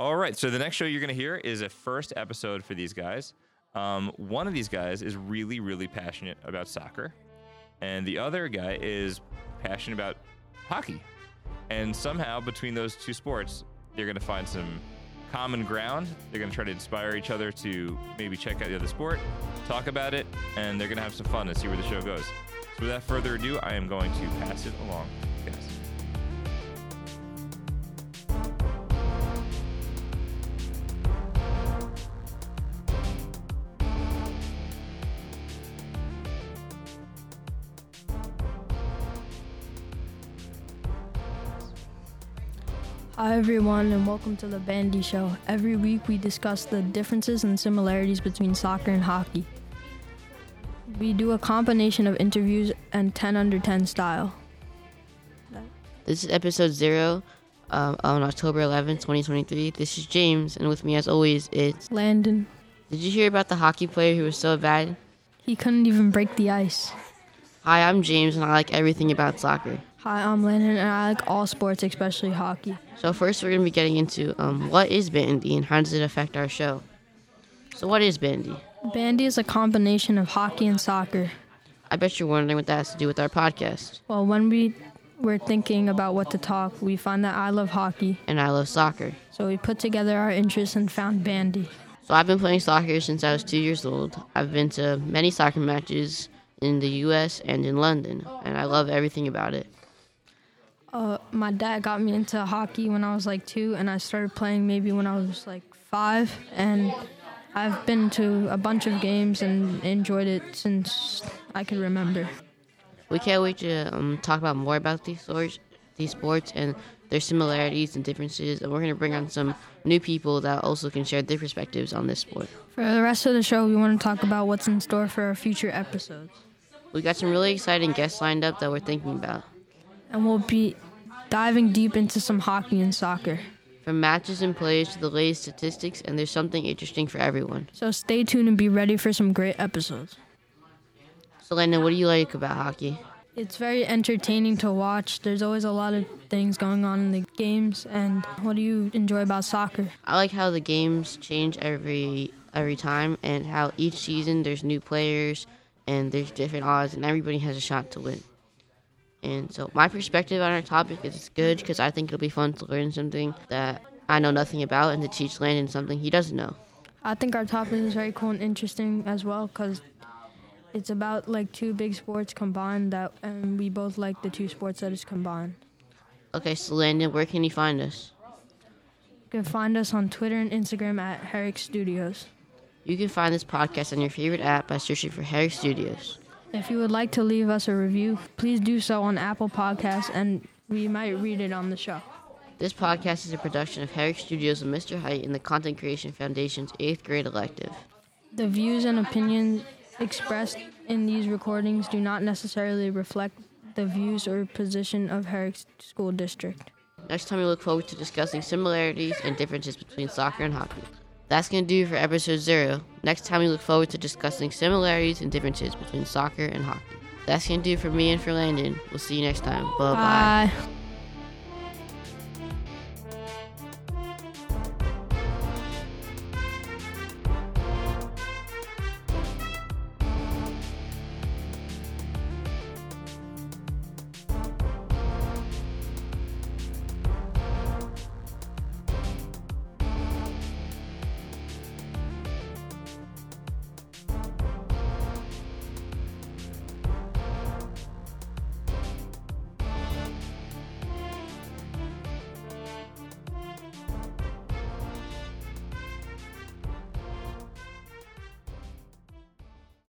All right. So the next show you're going to hear is a first episode for these guys. Um, one of these guys is really, really passionate about soccer, and the other guy is passionate about hockey. And somehow between those two sports, they're going to find some common ground. They're going to try to inspire each other to maybe check out the other sport, talk about it, and they're going to have some fun and see where the show goes. So without further ado, I am going to pass it along, Hi, everyone, and welcome to the Bandy Show. Every week, we discuss the differences and similarities between soccer and hockey. We do a combination of interviews and 10 under 10 style. This is episode zero um, on October 11th, 2023. This is James, and with me, as always, it's. Landen, Did you hear about the hockey player who was so bad? he couldn't even break the ice. Hi, I'm James, and I like everything about soccer. Hi, I'm Landen, and I like all sports, especially hockey. So, first, we're going to be getting into um, what is bandy and how does it affect our show. So, what is bandy? Bandy is a combination of hockey and soccer. I bet you're wondering what that has to do with our podcast. Well, when we were thinking about what to talk, we found that I love hockey, And I love soccer. so we put together our interests and found bandy. So, I've been playing soccer since I was two years old. I've been to many soccer matches in the US and in London, and I love everything about it. Uh, my dad got me into hockey when I was like two, and I started playing maybe when I was like five. And I've been to a bunch of games and enjoyed it since I can remember. We can't wait to um, talk about more about these sports, these sports and their similarities and differences. And we're going to bring on some new people that also can share their perspectives on this sport. For the rest of the show, we want to talk about what's in store for our future episodes. We got some really exciting guests lined up that we're thinking about. And we'll be diving deep into some hockey and soccer. From matches and plays to the latest statistics, and there's something interesting for everyone. So stay tuned and be ready for some great episodes. So, Landen, what do you like about hockey? It's very entertaining to watch. There's always a lot of things going on in the games. And what do you enjoy about soccer? I like how the games change every every time, and how each season there's new players and there's different odds, and everybody has a shot to win. And so my perspective on our topic is good because I think it'll be fun to learn something that I know nothing about and to teach Landen something he doesn't know. I think our topic is very cool and interesting as well because it's about like two big sports combined that and we both like the two sports that is combined. Okay, so Landen, where can you find us? You can find us on Twitter and Instagram at Herricks Studios. You can find this podcast on your favorite app by searching for Herricks Studios. If you would like to leave us a review, please do so on Apple Podcasts and we might read it on the show. This podcast is a production of Herricks Studios and Mr. Heit and the Content Creation Foundation's eighth grade elective. The views and opinions expressed in these recordings do not necessarily reflect the views or position of Herricks School District. Next time we look forward to discussing similarities and differences between soccer and hockey. That's going to do for episode zero. Next time we look forward to discussing similarities and differences between soccer and hockey. That's going to do for me and for Landen. We'll see you next time. Bye-bye. Bye.